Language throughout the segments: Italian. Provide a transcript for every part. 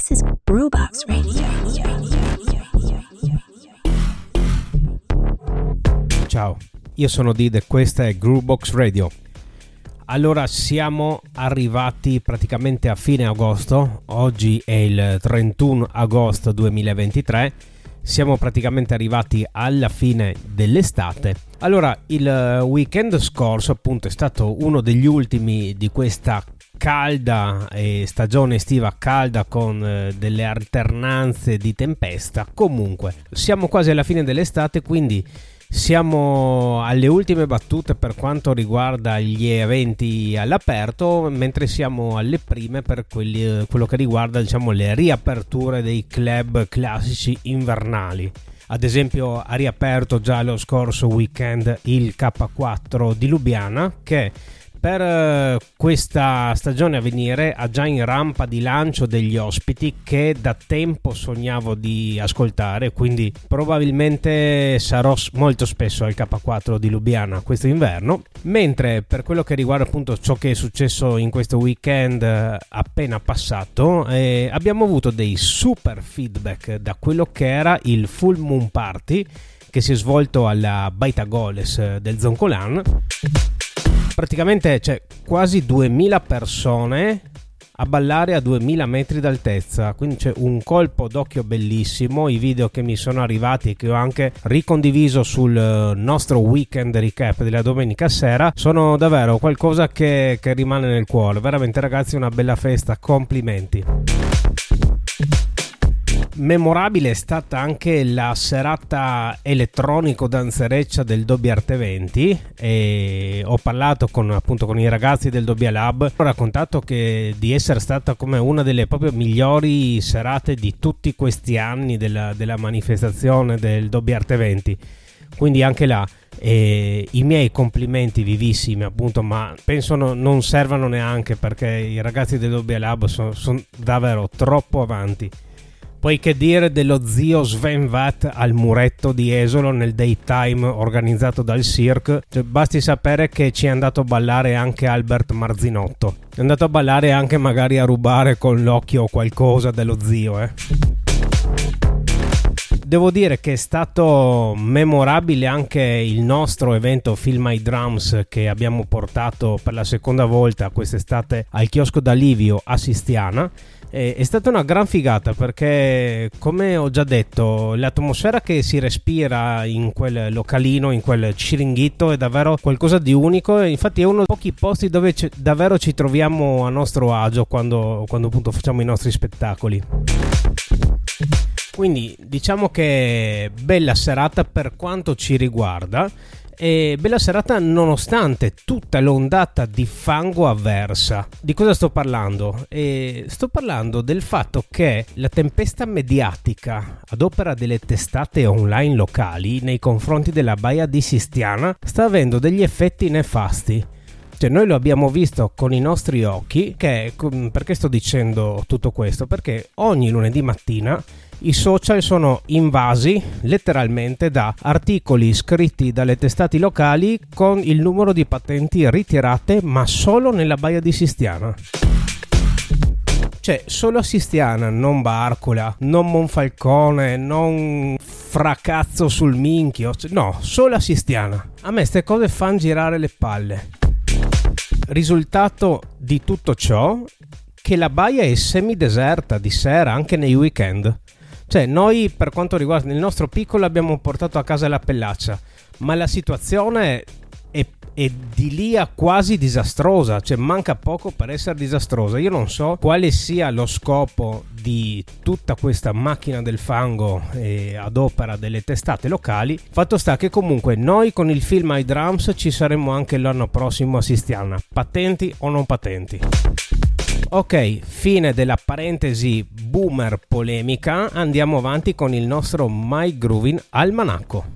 This is Brewbox Radio. Ciao, io sono Did e questa è Groovebox Radio. Allora siamo arrivati praticamente a fine agosto, oggi è il 31 agosto 2023, siamo praticamente arrivati alla fine dell'estate. Allora il weekend scorso appunto è stato uno degli ultimi di questa calda e stagione estiva calda con eh, delle alternanze di tempesta. Comunque, siamo quasi alla fine dell'estate, quindi siamo alle ultime battute per quanto riguarda gli eventi all'aperto, mentre siamo alle prime per quelli, quello che riguarda diciamo, le riaperture dei club classici invernali. Ad esempio ha riaperto già lo scorso weekend il K4 di Lubiana che per eh, questa stagione a venire ha già in rampa di lancio degli ospiti che da tempo sognavo di ascoltare, quindi probabilmente sarò molto spesso al K4 di Lubiana questo inverno. Mentre per quello che riguarda appunto ciò che è successo in questo weekend eh, appena passato, eh, abbiamo avuto dei super feedback da quello che era il Full Moon Party che si è svolto alla Baita Goles eh, del Zoncolan praticamente c'è quasi 2000 persone a ballare a 2000 metri d'altezza. Quindi c'è un colpo d'occhio bellissimo i video che mi sono arrivati e che ho anche ricondiviso sul eh, nostro weekend recap della domenica sera sono davvero qualcosa che, che rimane nel cuore. Veramente ragazzi una bella festa. Complimenti memorabile è stata anche la serata elettronico danzereccia del Dobbia Arte 20 e ho parlato con, appunto, con i ragazzi del Dobbia Lab. Ho raccontato che di essere stata come una delle proprio migliori serate di tutti questi anni della, della manifestazione del Dobbia Arte 20 quindi anche là eh, i miei complimenti vivissimi appunto ma penso no, non servano neanche perché i ragazzi del Dobbia Lab sono, sono davvero troppo avanti poi che dire dello zio Sven Vatt al muretto di Esolo nel daytime organizzato dal Cirque? Cioè, basti sapere che ci è andato a ballare anche Albert Marzinotto. È andato a ballare anche magari a rubare con l'occhio qualcosa dello zio, eh devo dire che è stato memorabile anche il nostro evento Film My Drums che abbiamo portato per la seconda volta quest'estate al chiosco d'Alivio a Sistiana è stata una gran figata perché, come ho già detto, l'atmosfera che si respira in quel localino, in quel ciringhito, è davvero qualcosa di unico. Infatti, è uno dei pochi posti dove c- davvero ci troviamo a nostro agio quando, quando appunto facciamo i nostri spettacoli. Quindi diciamo che bella serata per quanto ci riguarda e bella serata nonostante tutta l'ondata di fango avversa. Di cosa sto parlando? E sto parlando del fatto che la tempesta mediatica ad opera delle testate online locali nei confronti della baia di Sistiana sta avendo degli effetti nefasti. Cioè, noi lo abbiamo visto con i nostri occhi. Che, perché sto dicendo tutto questo? Perché ogni lunedì mattina i social sono invasi letteralmente da articoli scritti dalle testate locali con il numero di patenti ritirate ma solo nella baia di Sistiana. Cioè, solo a Sistiana, non Barcola, non Monfalcone, non Fracazzo sul minchio. Cioè, no, solo a Sistiana. A me queste cose fanno girare le palle. Risultato di tutto ciò che la baia è semideserta di sera anche nei weekend. Cioè, noi per quanto riguarda il nostro piccolo abbiamo portato a casa la pellaccia, ma la situazione è, di lì a quasi disastrosa, cioè manca poco per essere disastrosa. Io non so quale sia lo scopo di tutta questa macchina del fango eh, ad opera delle testate locali. Fatto sta che comunque noi con il film ai drums ci saremo anche l'anno prossimo a Sistiana, patenti o non patenti. Ok, fine della parentesi boomer polemica, andiamo avanti con il nostro My Groovin Almanacco.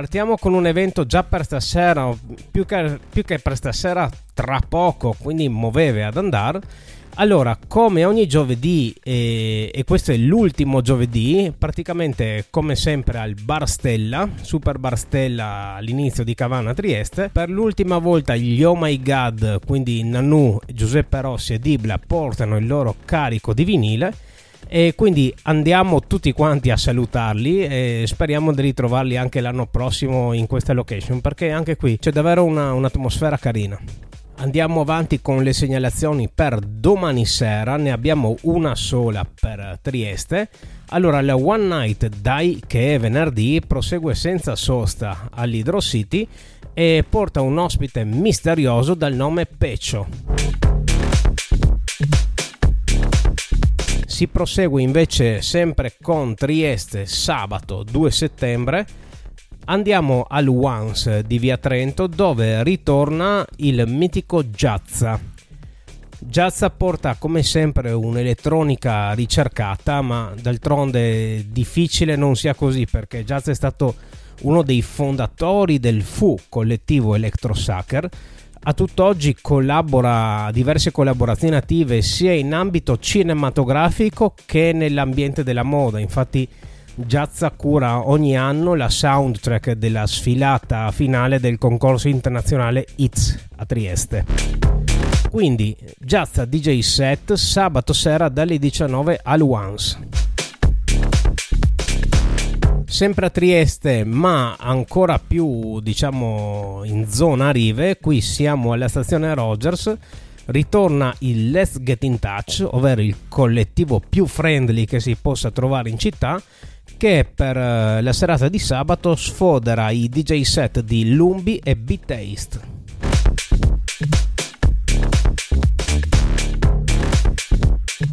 Partiamo con un evento già per stasera, più che, più che per stasera tra poco, quindi muoveve ad andare. Allora, come ogni giovedì, eh, e questo è l'ultimo giovedì, praticamente come sempre al Bar Stella, Super Bar Stella all'inizio di Cavana Trieste, per l'ultima volta gli Oh My God, quindi Nanu, Giuseppe Rossi e Dibla portano il loro carico di vinile e quindi andiamo tutti quanti a salutarli e speriamo di ritrovarli anche l'anno prossimo in questa location perché anche qui c'è davvero una, un'atmosfera carina. Andiamo avanti con le segnalazioni per domani sera, ne abbiamo una sola per Trieste. Allora, la One Night Dai, che è venerdì, prosegue senza sosta all'Hydro City e porta un ospite misterioso dal nome Peccio. Si prosegue invece sempre con Trieste sabato 2 settembre andiamo al Once di Via Trento dove ritorna il mitico Giazza. Giazza porta come sempre un'elettronica ricercata, ma d'altronde difficile non sia così perché Giazza è stato uno dei fondatori del FU, collettivo Electro Sucker. A tutt'oggi collabora a diverse collaborazioni attive sia in ambito cinematografico che nell'ambiente della moda. Infatti Giazza cura ogni anno la soundtrack della sfilata finale del concorso internazionale ITS a Trieste. Quindi Giazza DJ set sabato sera dalle 19 al Once. Sempre a Trieste, ma ancora più diciamo in zona rive, qui siamo alla stazione Rogers ritorna il Let's Get in Touch, ovvero il collettivo più friendly che si possa trovare in città, che per eh, la serata di sabato sfodera i DJ set di Lumbi e Beat Taste.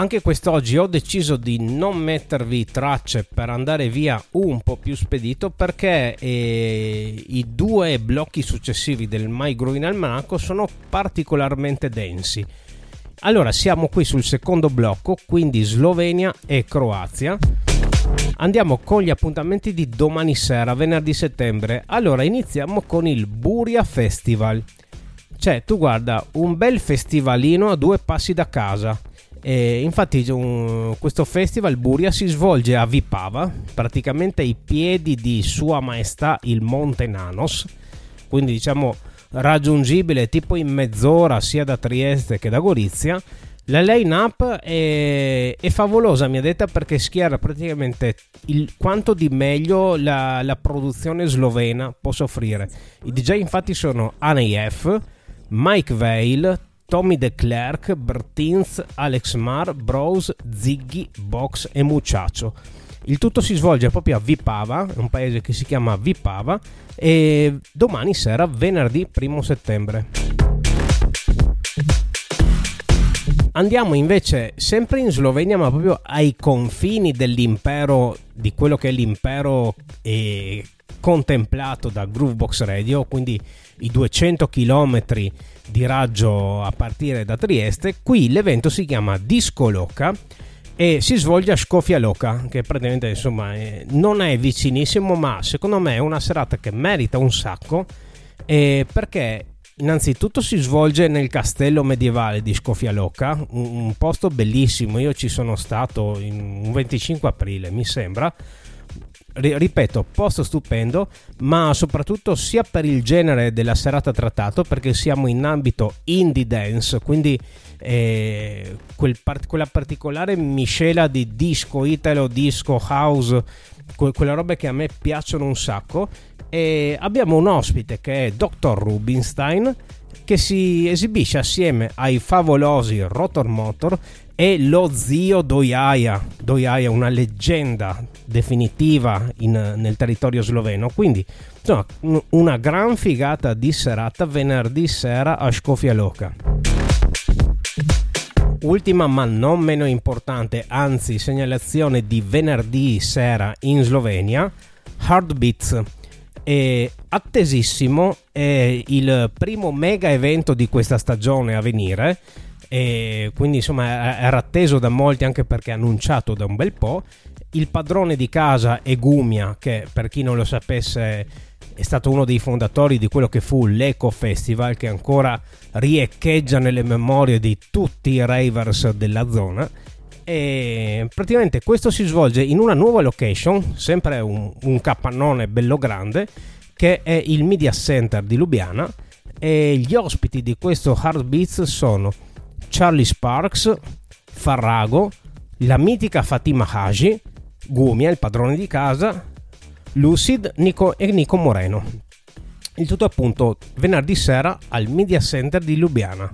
Anche quest'oggi ho deciso di non mettervi tracce per andare via un po' più spedito perché eh, i due blocchi successivi del My Growing Almanacco sono particolarmente densi. Allora siamo qui sul secondo blocco, quindi Slovenia e Croazia Andiamo con gli appuntamenti di domani sera, venerdì settembre. Allora, iniziamo con il Buria Festival. Cioè, tu guarda, un bel festivalino a due passi da casa. E infatti un, questo festival Buria si svolge a Vipava, praticamente ai piedi di Sua Maestà il Monte Nanos, quindi diciamo raggiungibile tipo in mezz'ora sia da Trieste che da Gorizia la line-up è, è, favolosa, mi ha detto, perché schiera praticamente il, quanto di meglio la, la, produzione slovena possa offrire. I DJ infatti sono F, Mike Vale, Tommy De Klerk, Bertins, Alex Mar, Bros, Ziggy, Box e Muchacho. Il tutto si svolge proprio a Vipava, un paese che si chiama Vipava, e domani sera, venerdì 1 settembre. Andiamo invece sempre in Slovenia, ma proprio ai confini dell'impero, di quello che è l'impero eh, contemplato da Groovebox Radio, quindi i 200 km di raggio a partire da Trieste. Qui l'evento si chiama Disco Loca e si svolge a Scofia Loca, che praticamente insomma eh, non è vicinissimo, ma secondo me è una serata che merita un sacco. Eh, perché innanzitutto si svolge nel castello medievale di Scofialocca, un, un posto bellissimo. Io ci sono stato un 25 aprile, mi sembra. Ripeto, posto stupendo, ma soprattutto sia per il genere della serata trattato, perché siamo in ambito indie dance, quindi eh, quel part- quella particolare miscela di disco italo, disco house, que- quelle robe che a me piacciono un sacco e abbiamo un ospite che è Dr. Rubinstein che si esibisce assieme ai favolosi Rotor Motor e lo zio Dojaja, Dojaja una leggenda definitiva in, nel territorio sloveno, quindi insomma, una gran figata di serata venerdì sera a Scofia Loca. Ultima ma non meno importante, anzi segnalazione di venerdì sera in Slovenia, Heartbeats è attesissimo, è il primo mega evento di questa stagione a venire. E quindi insomma era atteso da molti anche perché annunciato da un bel po'. Il padrone di casa è Gumia, che per chi non lo sapesse è stato uno dei fondatori di quello che fu l'Eco Festival che ancora riecheggia nelle memorie di tutti i ravers della zona e praticamente questo si svolge in una nuova location, sempre un, un capannone bello grande che è il Media Center di Lubiana e gli ospiti di questo Hard Beats sono Charlie Sparks, Farrago, la mitica Fatima Haji, Gumia, il padrone di casa, Lucid Nico e Nico Moreno. Il tutto appunto venerdì sera al Media Center di Lubiana.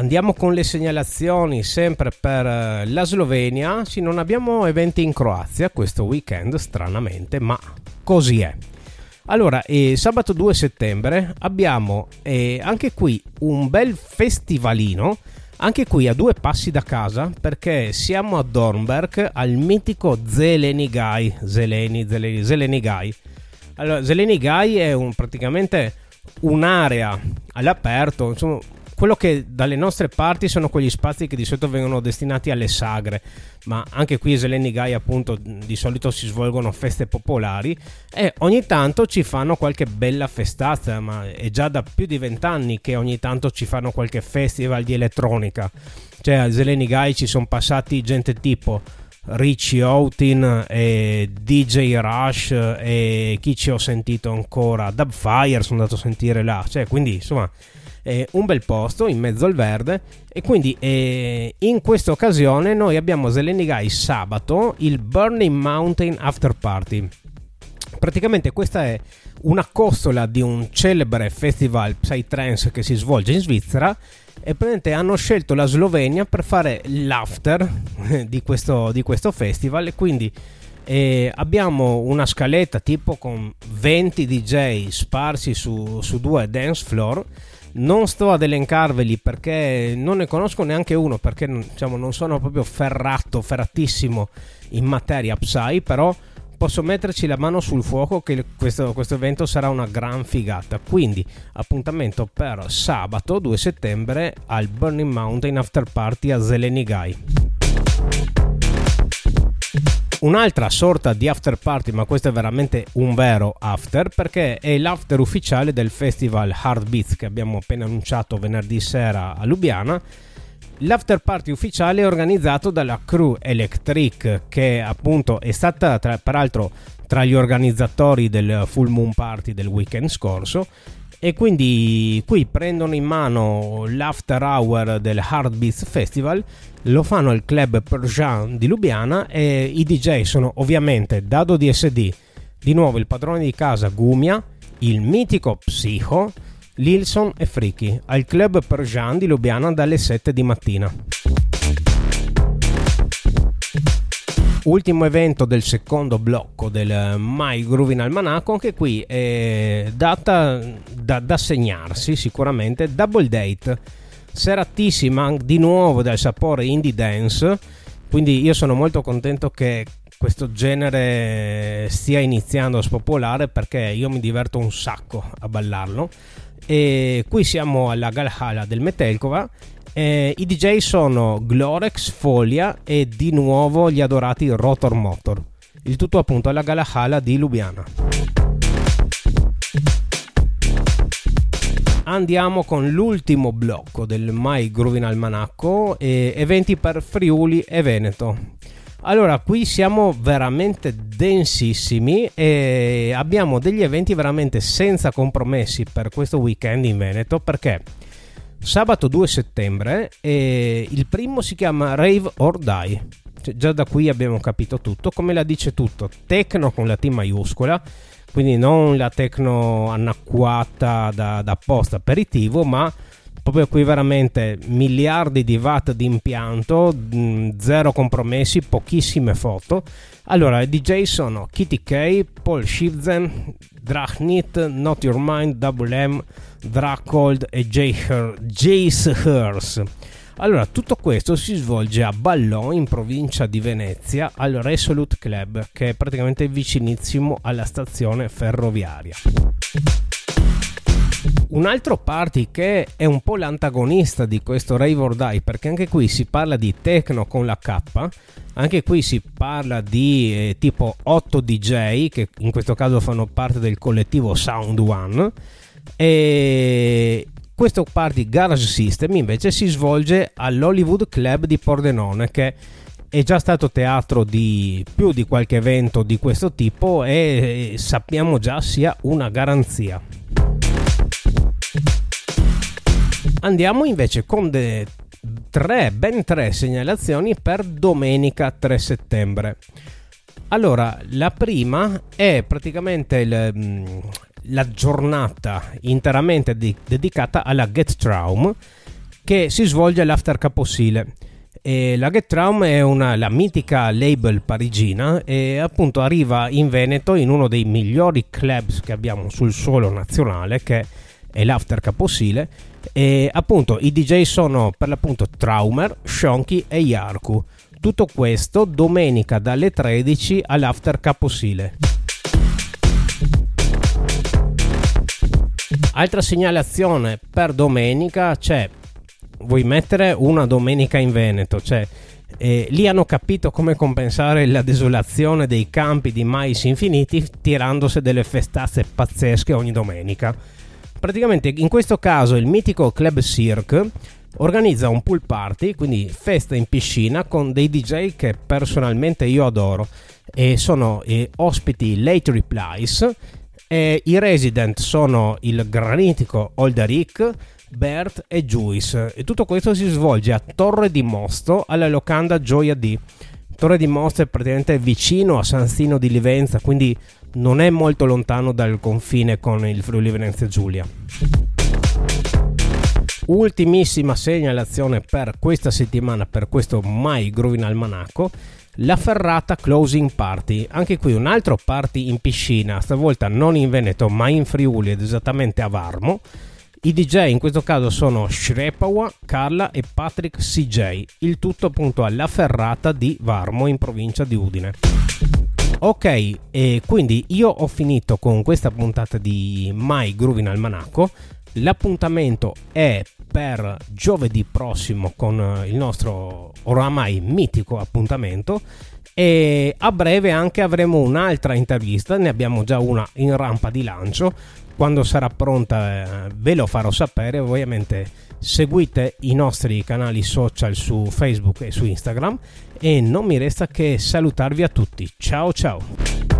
Andiamo con le segnalazioni sempre per eh, la Slovenia. Sì, non abbiamo eventi in Croazia questo weekend, stranamente, ma così è. Allora, eh, sabato 2 settembre abbiamo eh, anche qui un bel festivalino anche qui a due passi da casa perché siamo a Dornberg al mitico Zelenigai. Zeleni, Zeleni, Zelenigai. Allora, Zelenigai è un, praticamente un'area all'aperto, insomma, quello che dalle nostre parti sono quegli spazi che di solito vengono destinati alle sagre, ma anche qui a Zelenigai appunto di solito si svolgono feste popolari e ogni tanto ci fanno qualche bella festazza, ma è già da più di vent'anni che ogni tanto ci fanno qualche festival di elettronica. Cioè a Zelenigai ci sono passati gente tipo Richie Outin e DJ Rush e chi ci ho sentito ancora Dubfire sono andato a sentire là cioè quindi insomma eh, un bel posto in mezzo al verde e quindi eh, in questa occasione noi abbiamo Zelenigai sabato il Burning Mountain After Party. Praticamente questa è una costola di un celebre festival Psytrance che si svolge in Svizzera e praticamente hanno scelto la Slovenia per fare l'after di questo, di questo festival e quindi eh, abbiamo una scaletta tipo con 20 DJ sparsi su, su due dance floor non sto ad elencarveli perché non ne conosco neanche uno, perché diciamo, non sono proprio ferrato, ferratissimo in materia Psy, però posso metterci la mano sul fuoco che questo, questo, evento sarà una gran figata. Quindi appuntamento per sabato 2 settembre al Burning Mountain After Party a Zelenigai un'altra sorta di after party, ma questo è veramente un vero after perché è l'after ufficiale del festival Hard Beats che abbiamo appena annunciato venerdì sera a Lubiana. L'after party ufficiale è organizzato dalla Crew Electric che appunto è stata tra, peraltro tra gli organizzatori del Full Moon Party del weekend scorso e quindi qui prendono in mano l'after hour del Hard Beats Festival lo fanno al club Persian di Lubiana e i DJ sono ovviamente Dado DSD, di nuovo il padrone di casa Gumia, il mitico Psico, Lilson e Friki al club Persian di Lubiana dalle 7 di mattina. Ultimo evento del secondo blocco del My Groovin Almanacco, anche qui è data da, da segnarsi sicuramente Double Date. Seratissima di nuovo dal sapore indie dance. Quindi io sono molto contento che questo genere stia iniziando a spopolare perché io mi diverto un sacco a ballarlo e qui siamo alla Galhala del Metelkova eh, I DJ sono Glorex, Folia e di nuovo gli adorati Rotor Motor. Il tutto appunto alla Galahala di Lubiana. andiamo con l'ultimo blocco del My Groovin Almanacco e eventi per Friuli e Veneto. Allora, qui siamo veramente densissimi e abbiamo degli eventi veramente senza compromessi per questo weekend in Veneto perché sabato 2 settembre eh, il primo si chiama Rave or Die. Cioè, già da qui abbiamo capito tutto, come la dice tutto, Tecno con la T maiuscola quindi non la tecno annacquata da, da post aperitivo, ma proprio qui veramente miliardi di watt di impianto, mm, zero compromessi, pochissime foto. Allora, i DJ sono Kitty K, Paul Shivzen, Drachnit, Not Your Mind, Double M, Dracold e Jace Hers. Allora, tutto questo si svolge a Ballon, in provincia di Venezia, al Resolute Club, che è praticamente vicinissimo alla stazione ferroviaria. Un altro party che è un po' l'antagonista di questo Rave or Die, perché anche qui si parla di techno con la K, anche qui si parla di eh, tipo 8 DJ che in questo caso fanno parte del collettivo Sound One e questo party Garage System invece si svolge all'Hollywood Club di Pordenone che è già stato teatro di più di qualche evento di questo tipo e sappiamo già sia una garanzia. Andiamo invece con tre, ben tre segnalazioni per domenica 3 settembre. Allora, la prima è praticamente il, mm, la giornata interamente di, dedicata alla Get Traum che si svolge all'After Caposile. E la Get Traum è una, la mitica label parigina e appunto arriva in Veneto in uno dei migliori clubs che abbiamo sul suolo nazionale che è l'After Caposile e appunto i DJ sono per l'appunto Traumer, Shonky e Yarku. Tutto questo domenica dalle 13 all'After Caposile. Altra segnalazione per domenica c'è vuoi mettere una domenica in Veneto, cioè eh, lì hanno capito come compensare la desolazione dei campi di mais infiniti tirandosi delle festazze pazzesche ogni domenica praticamente in questo caso il mitico Club Cirque organizza un pool party, quindi festa in piscina con dei DJ che personalmente io adoro e sono eh, ospiti Late Replies e i resident sono il granitico Oldaric, Bert e Juice e tutto questo si svolge a Torre di Mosto alla locanda Gioia D. Torre di Mosto è praticamente vicino a San Stino di Livenza, quindi non è molto lontano dal confine con il Friuli Venezia Giulia. Ultimissima segnalazione per questa settimana, per questo My Groovin Almanacco, la Ferrata Closing Party. Anche qui un altro party in piscina, stavolta non in Veneto ma in Friuli ed esattamente a Varmo. I DJ in questo caso sono Shrepawa, Carla e Patrick CJ, il tutto appunto alla Ferrata di Varmo in provincia di Udine. Ok, e quindi io ho finito con questa puntata di My Groovin Almanacco. L'appuntamento è per giovedì prossimo con eh, il nostro oramai mitico appuntamento e a breve anche avremo un'altra intervista, ne abbiamo già una in rampa di lancio. Quando sarà pronta eh, ve lo farò sapere, ovviamente seguite i nostri canali social su Facebook e su Instagram e non mi resta che salutarvi a tutti. Ciao ciao!